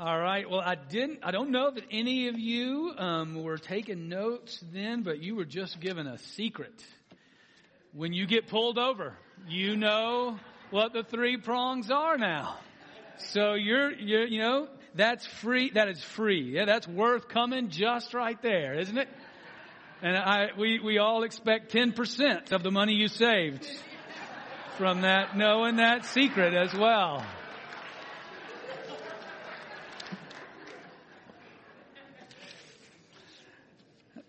All right. Well, I didn't. I don't know that any of you um, were taking notes then, but you were just given a secret. When you get pulled over, you know what the three prongs are now. So you're, you're, you know, that's free. That is free. Yeah, that's worth coming just right there, isn't it? And I, we, we all expect 10% of the money you saved from that, knowing that secret as well.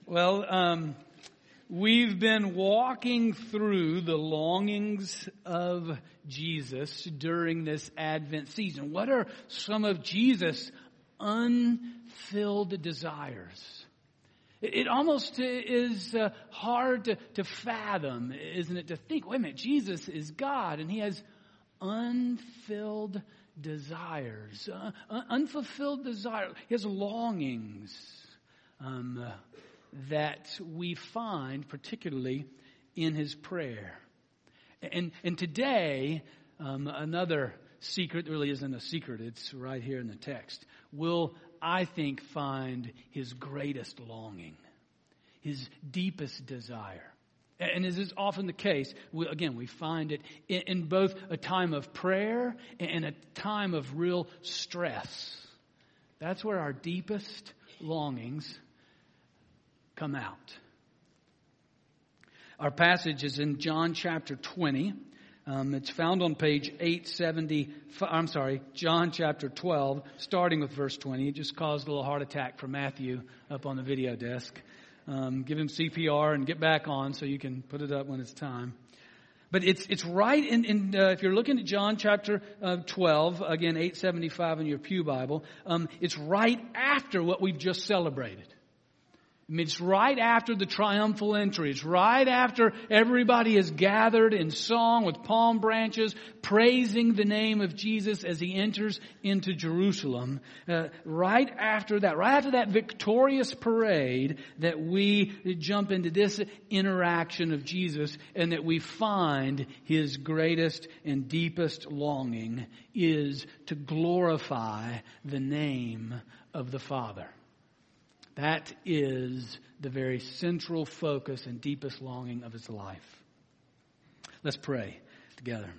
Well, um, we've been walking through the longings of Jesus during this Advent season. What are some of Jesus' unfilled desires? It almost is uh, hard to, fathom, isn't it? To think, wait a minute, Jesus is God and he has unfilled desires, uh, unfulfilled desires. Has longings. Um, uh, that we find particularly in his prayer. And, and today, um, another secret really isn't a secret, it's right here in the text, will, I think, find his greatest longing, his deepest desire. And as is often the case, we, again, we find it in, in both a time of prayer and a time of real stress. That's where our deepest longings come out. Our passage is in John chapter 20. Um, it's found on page 870. I'm sorry, John chapter 12, starting with verse 20. It just caused a little heart attack for Matthew up on the video desk. Um, give him CPR and get back on so you can put it up when it's time. But it's it's right in, in uh, if you're looking at John chapter uh, 12 again 875 in your pew Bible, um, it's right after what we've just celebrated. I mean, it's right after the triumphal entry. It's right after everybody is gathered in song with palm branches, praising the name of Jesus as he enters into Jerusalem. Uh, right after that, right after that victorious parade, that we jump into this interaction of Jesus and that we find his greatest and deepest longing is to glorify the name of the Father. That is the very central focus and deepest longing of his life. Let's pray together.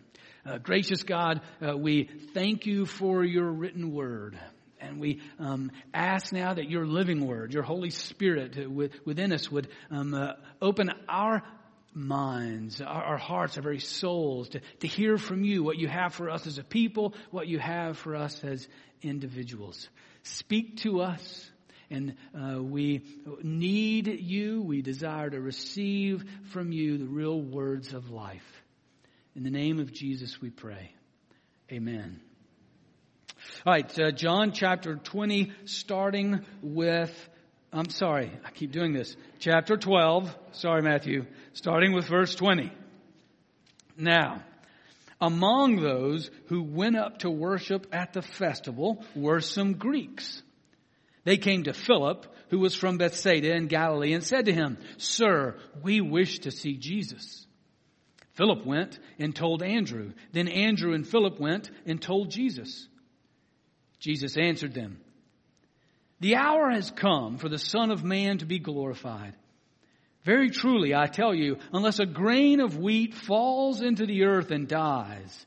Uh, gracious God, uh, we thank you for your written word. And we um, ask now that your living word, your Holy Spirit uh, within us would um, uh, open our minds, our, our, hearts, our very souls to, to hear from you what you have for us as a people, what you have for us as individuals. Speak to us and uh, we need you. We desire to receive from you the real words of life. In the name of Jesus, we pray. Amen. All right, uh, John chapter 20, starting with, I'm sorry, I keep doing this. Chapter 12, sorry, Matthew, starting with verse 20. Now, among those who went up to worship at the festival were some Greeks. They came to Philip, who was from Bethsaida in Galilee, and said to him, Sir, we wish to see Jesus. Philip went and told Andrew. Then Andrew and Philip went and told Jesus. Jesus answered them, The hour has come for the Son of Man to be glorified. Very truly, I tell you, unless a grain of wheat falls into the earth and dies,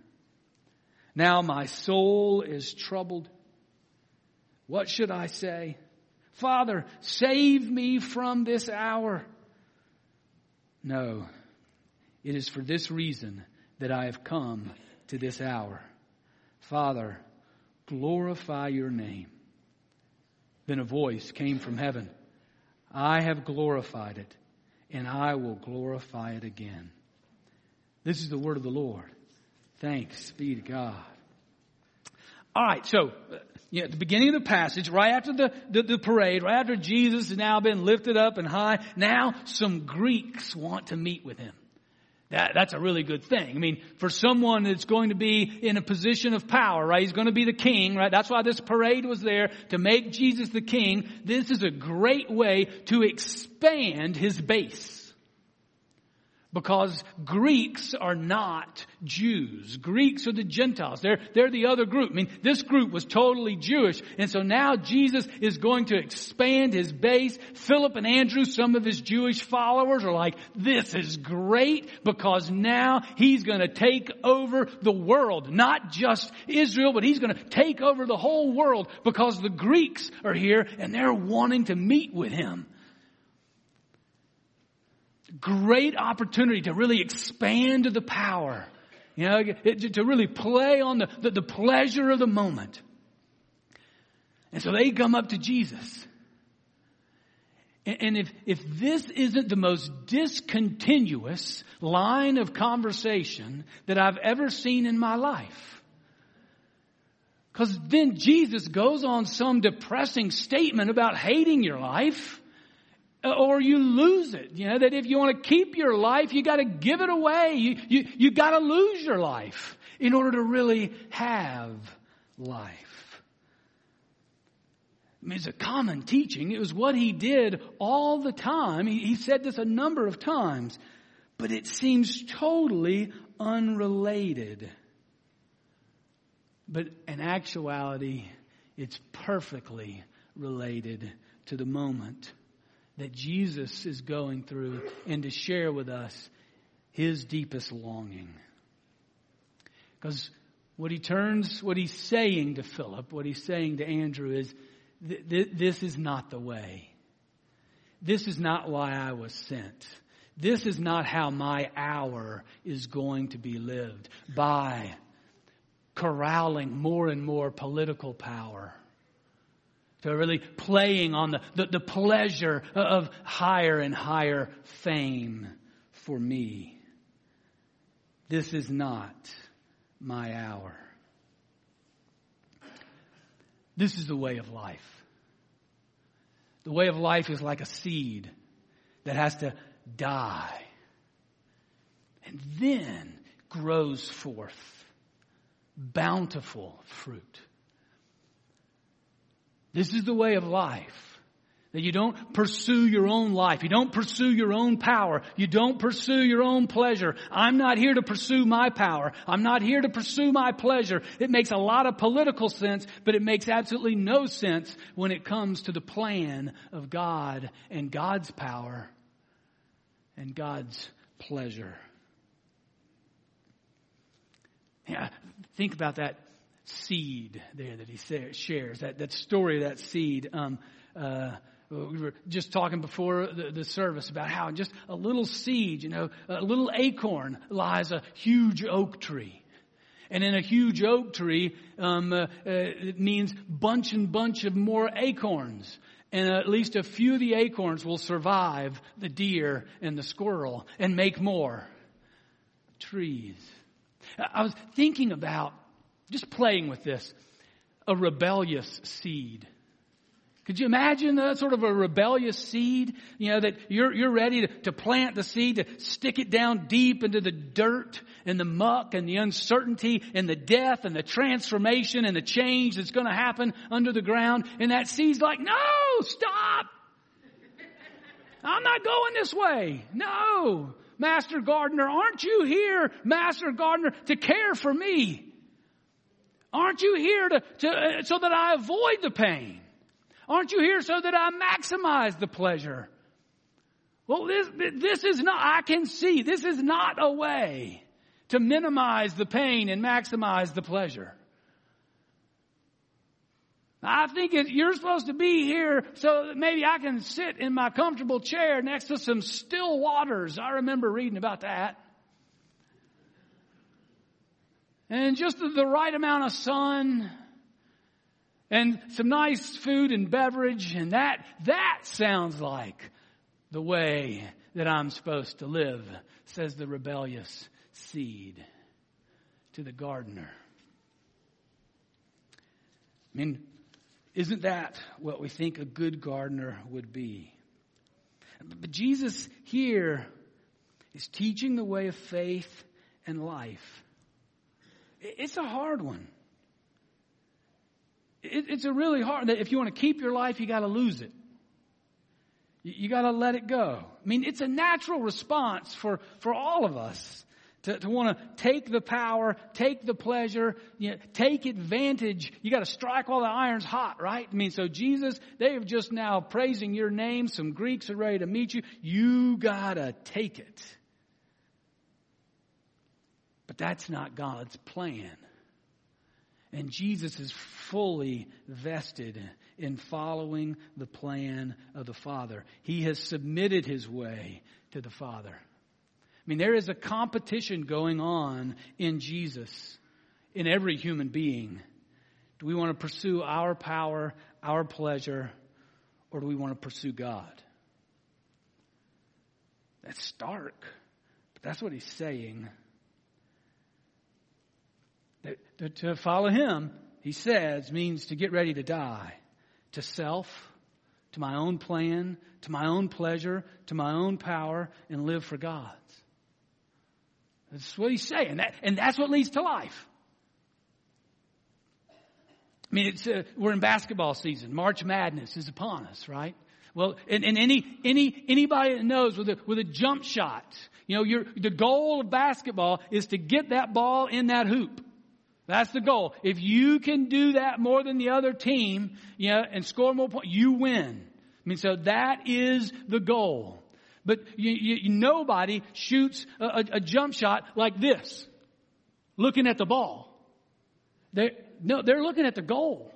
Now my soul is troubled. What should I say? Father, save me from this hour. No, it is for this reason that I have come to this hour. Father, glorify your name. Then a voice came from heaven. I have glorified it, and I will glorify it again. This is the word of the Lord. Thanks be to God. All right, so uh, know, at the beginning of the passage, right after the, the, the, parade, right after Jesus has now been lifted up and high, now some Greeks want to meet with him. That, that's a really good thing. I mean, for someone that's going to be in a position of power, right? He's going to be the king, right? That's why this parade was there, to make Jesus the king. This is a great way to expand his base because Greeks are not Jews. Greeks are the Gentiles. They're, they're the other group. I mean, this group was totally Jewish. And so now Jesus is going to expand his base. Philip and Andrew, some of his Jewish followers are like, this is great because now he's going to take over the world. Not just Israel, but he's going to take over the whole world because the Greeks are here and they're wanting to meet with him great opportunity to really expand the power, you know, to really play on the, the, the pleasure of the moment. And so they come up to Jesus. And if, if this isn't the most discontinuous line of conversation that I've ever seen in my life, because then Jesus goes on some depressing statement about hating your life or you lose it. You know, that if you want to keep your life, you got to give it away. You, you, you got to lose your life in order to really have life. I mean, it's a common teaching. It was what he did all the time. He, he said this a number of times, but it seems totally unrelated. But in actuality, it's perfectly related to the moment that Jesus is going through and to share with us his deepest longing. Because what he turns, what he's saying to Philip, what he's saying to Andrew is, th- th- this is not the way. This is not why I was sent. This is not how my hour is going to be lived by corralling more and more political power to really playing on the, the, the pleasure of higher and higher fame for me. This is not my hour. This is the way of life. The way of life is like a seed that has to die and then grows forth bountiful fruit. This is the way of life. That you don't pursue your own life. You don't pursue your own power. You don't pursue your own pleasure. I'm not here to pursue my power. I'm not here to pursue my pleasure. It makes a lot of political sense, but it makes absolutely no sense when it comes to the plan of God and God's power and God's pleasure. Yeah, think about that seed there that he shares, that, that story of that seed. Um, uh, we were just talking before the, the, service about how just a little seed, you know, a little acorn lies a huge oak tree. And in a huge oak tree, um, uh, uh, it means bunch and bunch of more acorns. And at least a few of the acorns will survive the deer and the squirrel and make more trees. I was thinking about just playing with this. A rebellious seed. Could you imagine that sort of a rebellious seed? You know, that you're, you're ready to, to plant the seed, to stick it down deep into the dirt and the muck and the uncertainty and the death and the transformation and the change that's going to happen under the ground. And that seed's like, no, stop. I'm not going this way. No. Master Gardener, aren't you here, Master Gardener, to care for me? Aren't you here to, to, uh, so that I avoid the pain? Aren't you here so that I maximize the pleasure? Well, this, this is not, I can see, this is not a way to minimize the pain and maximize the pleasure. I think you're supposed to be here so that maybe I can sit in my comfortable chair next to some still waters. I remember reading about that and just the right amount of sun and some nice food and beverage and that that sounds like the way that I'm supposed to live says the rebellious seed to the gardener I mean Isn't that what we think a good gardener would be? But Jesus here is teaching the way of faith and life. It's a hard one. It's a really hard, that if you want to keep your life, you gotta lose it. You gotta let it go. I mean, it's a natural response for, for all of us to, to want to take the power, take the pleasure, you know, take advantage. You got to strike while the iron's hot, right? I mean, so Jesus, they are just now praising your name. Some Greeks are ready to meet you. You got to take it. That's not God's plan. And Jesus is fully vested in following the plan of the Father. He has submitted his way to the Father. I mean, there is a competition going on in Jesus, in every human being. Do we want to pursue our power, our pleasure, or do we want to pursue God? That's stark, but that's what he's saying. That to follow him, he says, means to get ready to die to self, to my own plan, to my own pleasure, to my own power, and live for God's. That's what he's saying. That, and that's what leads to life. I mean, it's, uh, we're in basketball season. March Madness is upon us, right? Well, and, and any, any, anybody that knows with a, with a jump shot, you know, your, the goal of basketball is to get that ball in that hoop. That's the goal. If you can do that more than the other team, you know, and score more points, you win. I mean, so that is the goal. But you, you, nobody shoots a, a, a, jump shot like this, looking at the ball. They no, they're looking at the goal.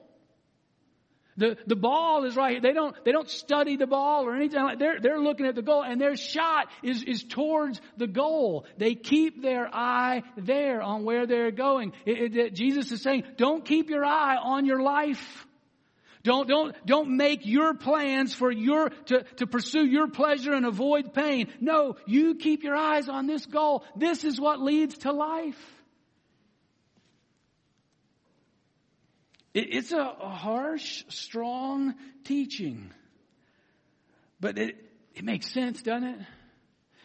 The, the ball is right here. They don't, they don't study the ball or anything like They're, they're looking at the goal and their shot is, is towards the goal. They keep their eye there on where they're going. It, it, Jesus is saying, don't keep your eye on your life. Don't, don't, don't make your plans for your, to, to pursue your pleasure and avoid pain. No, you keep your eyes on this goal. This is what leads to life. It, it's a, a harsh, strong teaching. But it, it makes sense, doesn't it?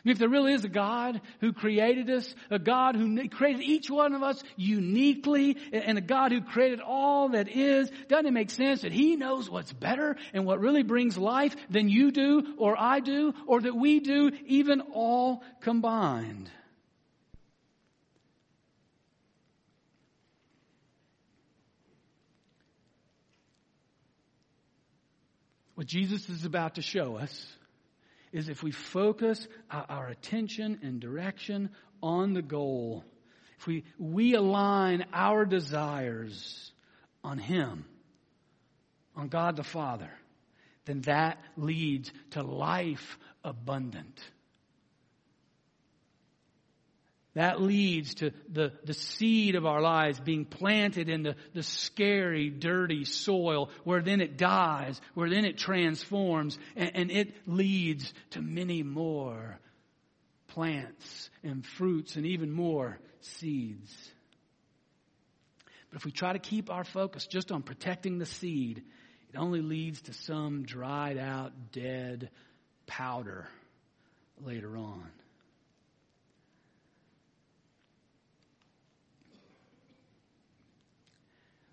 I mean, if there really is a God who created us, a God who created each one of us uniquely, and a God who created all that is, doesn't it make sense that He knows what's better and what really brings life than you do, or I do, or that we do, even all combined? What Jesus is about to show us is if we focus our attention and direction on the goal, if we, we align our desires on Him, on God the Father, then that leads to life abundant. That leads to the, the seed of our lives being planted in the, the scary, dirty soil where then it dies, where then it transforms, and, and it leads to many more plants and fruits and even more seeds. But if we try to keep our focus just on protecting the seed, it only leads to some dried out, dead powder later on.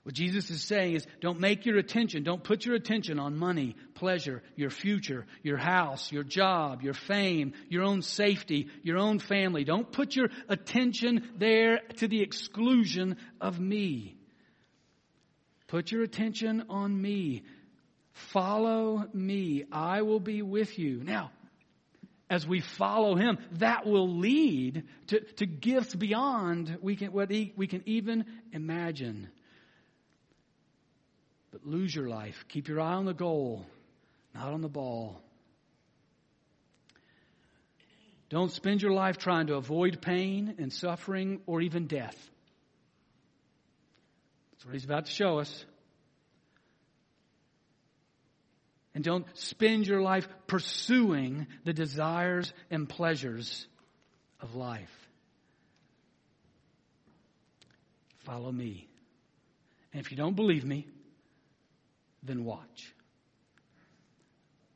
What Jesus is saying is don't make your attention, don't put your attention on money, pleasure, your future, your house, your job, your fame, your own safety, your own family. Don't put your attention there to the exclusion of me. Put your attention on me. Follow me. I will be with you. Now, as we follow him, that will lead to, to gifts beyond we can, what we can even imagine. But lose your life. Keep your eye on the goal, not on the ball. Don't spend your life trying to avoid pain and suffering or even death. That's what he's about to show us. And don't spend your life pursuing the desires and pleasures of life. Follow me. And if you don't believe me, then watch.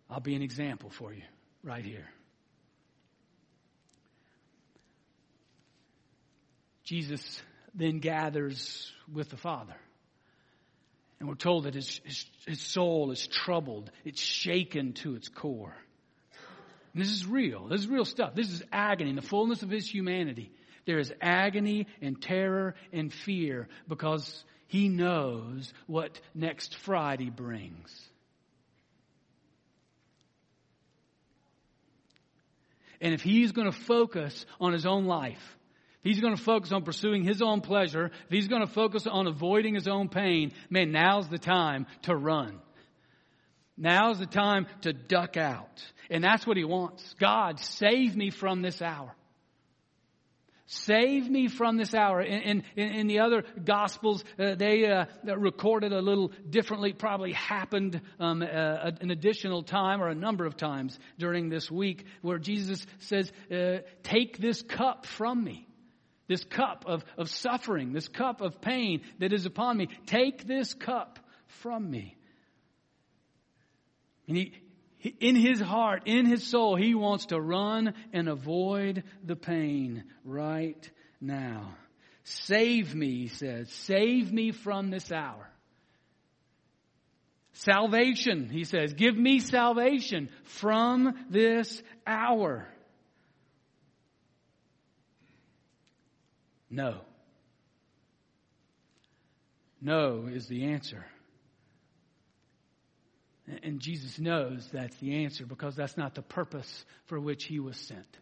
I'll be an example for you right here. Jesus then gathers with the Father. And we're told that his, his, his, soul is troubled. It's shaken to its core. And this is real. This is real stuff. This is agony, in the fullness of his humanity. There is agony and terror and fear because he knows what next Friday brings. And if he's going to focus on his own life, if he's going to focus on pursuing his own pleasure, if he's going to focus on avoiding his own pain, man, now's the time to run. Now's the time to duck out. And that's what he wants. God, save me from this hour. Save me from this hour. In, in, in the other Gospels, uh, they uh, recorded a little differently, probably happened um, uh, an additional time or a number of times during this week where Jesus says, uh, Take this cup from me. This cup of, of suffering, this cup of pain that is upon me. Take this cup from me. And he, in his heart, in his soul, he wants to run and avoid the pain right now. Save me, he says. Save me from this hour. Salvation, he says. Give me salvation from this hour. No. No is the answer. And Jesus knows that's the answer because that's not the purpose for which he was sent.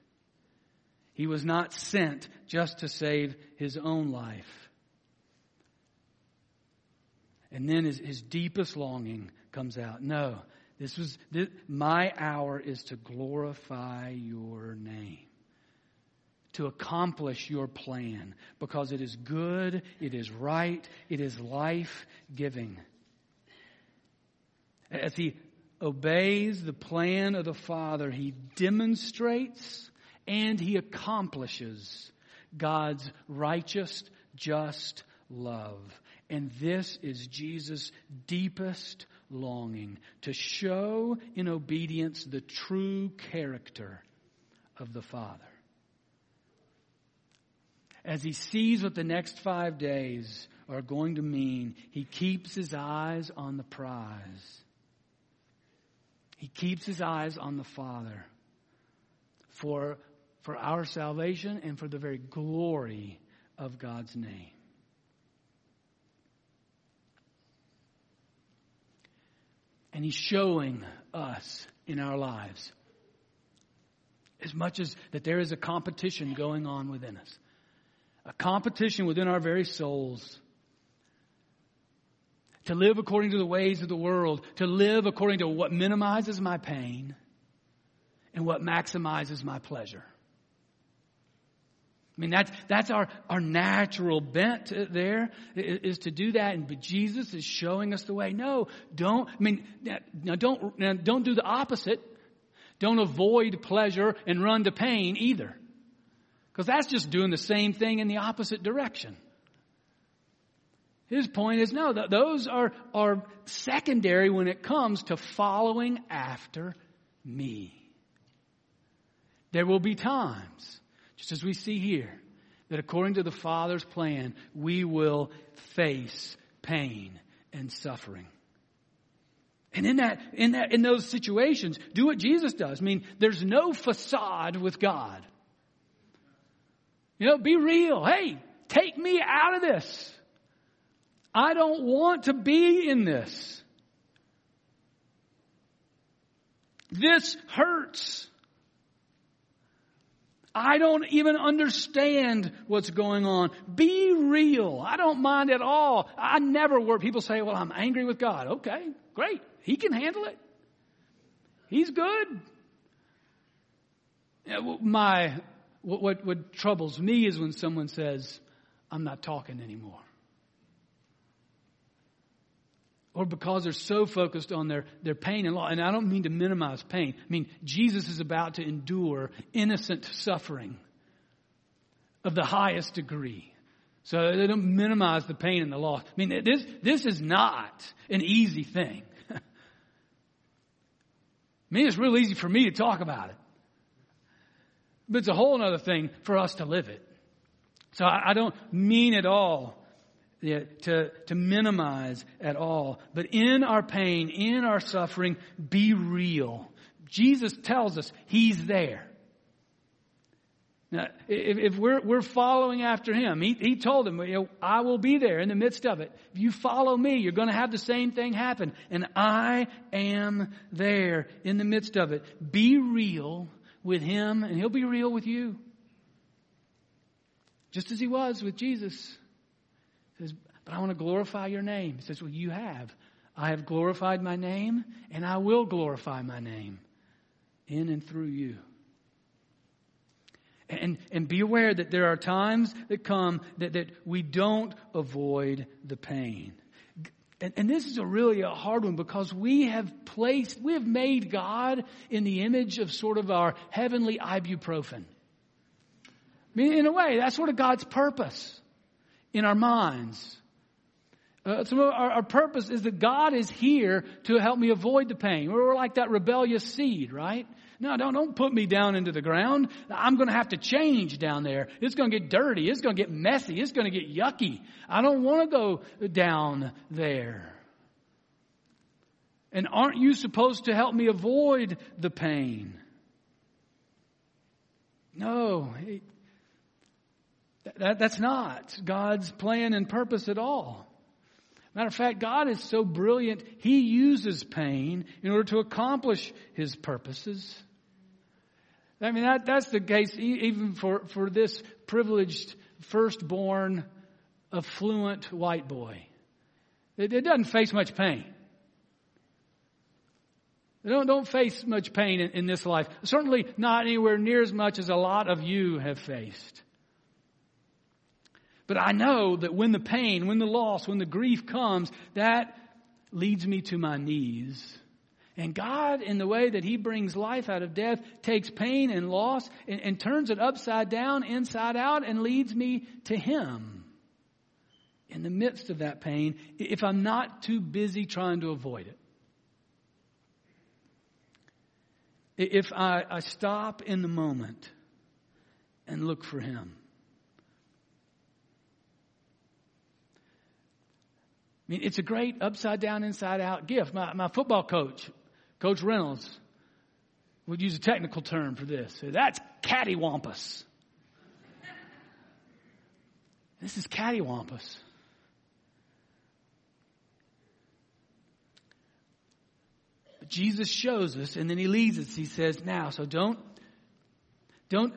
He was not sent just to save his own life. And then his, his deepest longing comes out. No, this was this, my hour is to glorify your name, to accomplish your plan, because it is good, it is right, it is life giving. As he obeys the plan of the Father, he demonstrates and he accomplishes God's righteous, just love. And this is Jesus' deepest longing to show in obedience the true character of the Father. As he sees what the next five days are going to mean, he keeps his eyes on the prize. He keeps his eyes on the Father for, for our salvation and for the very glory of God's name. And he's showing us in our lives as much as that there is a competition going on within us, a competition within our very souls to live according to the ways of the world, to live according to what minimizes my pain and what maximizes my pleasure. I mean, that's, that's our, our natural bent uh, there is to do that. And, but Jesus is showing us the way. No, don't, I mean, now don't, now don't do the opposite. Don't avoid pleasure and run to pain either. Because that's just doing the same thing in the opposite direction. His point is no, those are, are secondary when it comes to following after me. There will be times, just as we see here, that according to the Father's plan, we will face pain and suffering. And in that, in that, in those situations, do what Jesus does. I mean, there's no facade with God. You know, be real. Hey, take me out of this. I don't want to be in this. This hurts. I don't even understand what's going on. Be real. I don't mind at all. I never work. People say, well, I'm angry with God. Okay, great. He can handle it. He's good. My, what, what, what troubles me is when someone says, I'm not talking anymore or because they're so focused on their, their pain and loss. And I don't mean to minimize pain. I mean, Jesus is about to endure innocent suffering of the highest degree. So they don't minimize the pain and the loss. I mean, this, this is not an easy thing. I mean, it's real easy for me to talk about it. But it's a whole other thing for us to live it. So I, I don't mean at all yeah, to, to minimize at all. But in our pain, in our suffering, be real. Jesus tells us He's there. Now, if, if we're, we're following after Him, He, he told know, I will be there in the midst of it. If you follow me, you're going to have the same thing happen. And I am there in the midst of it. Be real with Him, and He'll be real with you. Just as He was with Jesus. Says, but I want to glorify your name. He says, well, you have. I have glorified my name, and I will glorify my name in and through you. And, and be aware that there are times that come that, that we don't avoid the pain. And, and this is a really a hard one because we have placed, we have made God in the image of sort of our heavenly ibuprofen. I mean, in a way, that's sort of God's purpose in our minds. Uh, so our, our, purpose is that God is here to help me avoid the pain. We're like that rebellious seed, right? No, don't, don't put me down into the ground. I'm going to have to change down there. It's going to get dirty. It's going to get messy. It's going to get yucky. I don't want to go down there. And aren't you supposed to help me avoid the pain? No, that, that's not God's plan and purpose at all. Matter of fact, God is so brilliant, He uses pain in order to accomplish His purposes. I mean, that, that's the case even for, for this privileged firstborn affluent white boy. It, it doesn't face much pain. They don't, don't face much pain in, in this life. Certainly not anywhere near as much as a lot of you have faced. But I know that when the pain, when the loss, when the grief comes, that leads me to my knees and God, in the way that He brings life out of death, takes pain and loss and, and turns it upside down, inside out, and leads me to Him in the midst of that pain if I'm not too busy trying to avoid it. If I, I stop in the moment and look for Him. I mean, it's a great upside down, inside out gift. My, my football coach Coach Reynolds would use a technical term for this. That's cattywampus. This is cattywampus. But Jesus shows us, and then he leads us. He says, now, so don't, don't,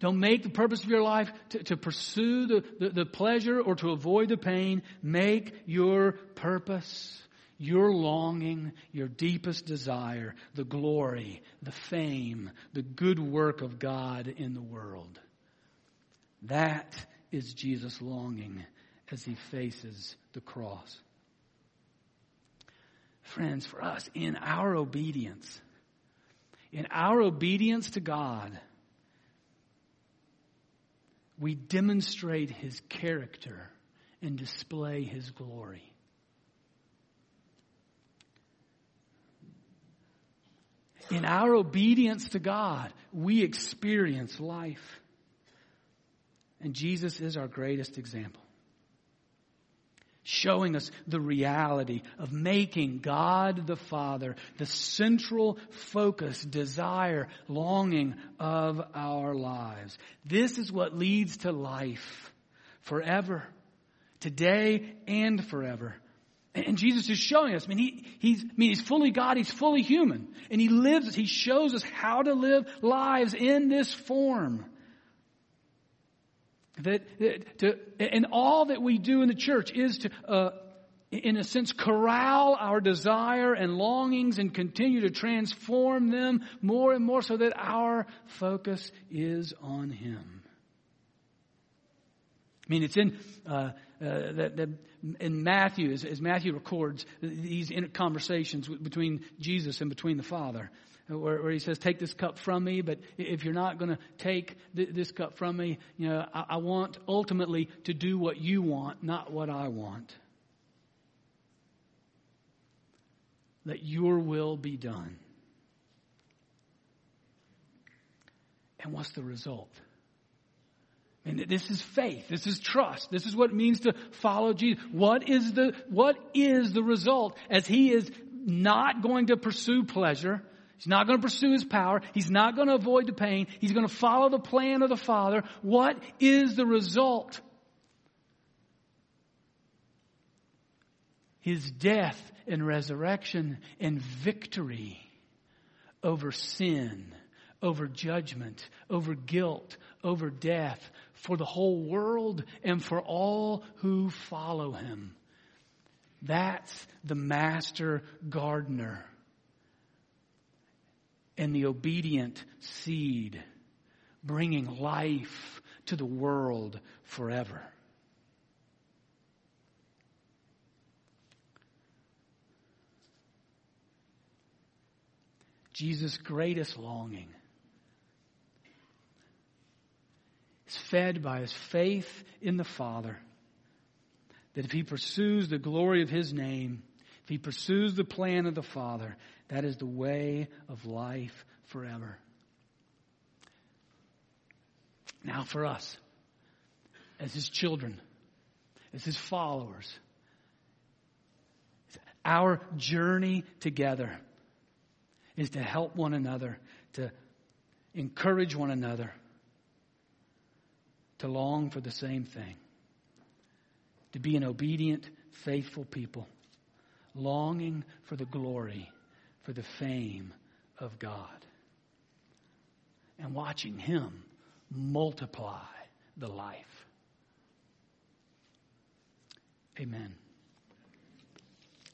don't make the purpose of your life to, to pursue the, the, the pleasure or to avoid the pain. Make your purpose your longing, your deepest desire, the glory, the fame, the good work of God in the world. That is Jesus' longing as he faces the cross. Friends, for us, in our obedience, in our obedience to God, we demonstrate his character and display his glory. in our obedience to God, we experience life. And Jesus is our greatest example. Showing us the reality of making God the Father the central focus, desire, longing of our lives. This is what leads to life forever, today and forever. And Jesus is showing us, I mean, he, he's, I mean, he's fully God, he's fully human. And he lives, he shows us how to live lives in this form. That, to, and all that we do in the church is to, uh, in a sense, corral our desire and longings and continue to transform them more and more so that our focus is on Him. I mean, it's in uh, uh, that, that, in Matthew, as, as, Matthew records these conversations between Jesus and between the Father, where, where, he says, "Take this cup from me, but if you're not going to take th- this cup from me, you know, I, I want ultimately to do what you want, not what I want. Let your will be done." And what's the result? And this is faith. This is trust. This is what it means to follow Jesus. What is the, what is the result as he is not going to pursue pleasure? He's not going to pursue his power. He's not going to avoid the pain. He's going to follow the plan of the Father. What is the result? His death and resurrection and victory over sin, over judgment, over guilt, over death, for the whole world and for all who follow him. That's the master gardener and the obedient seed bringing life to the world forever. Jesus' greatest longing is fed by his faith in the Father. That if he pursues the glory of his name, if he pursues the plan of the Father, that is the way of life forever. Now, for us, as his children, as his followers, our journey together is to help one another, to encourage one another to long for the same thing to be an obedient, faithful people, longing for the glory, for the fame of God, and watching Him multiply the life. Amen.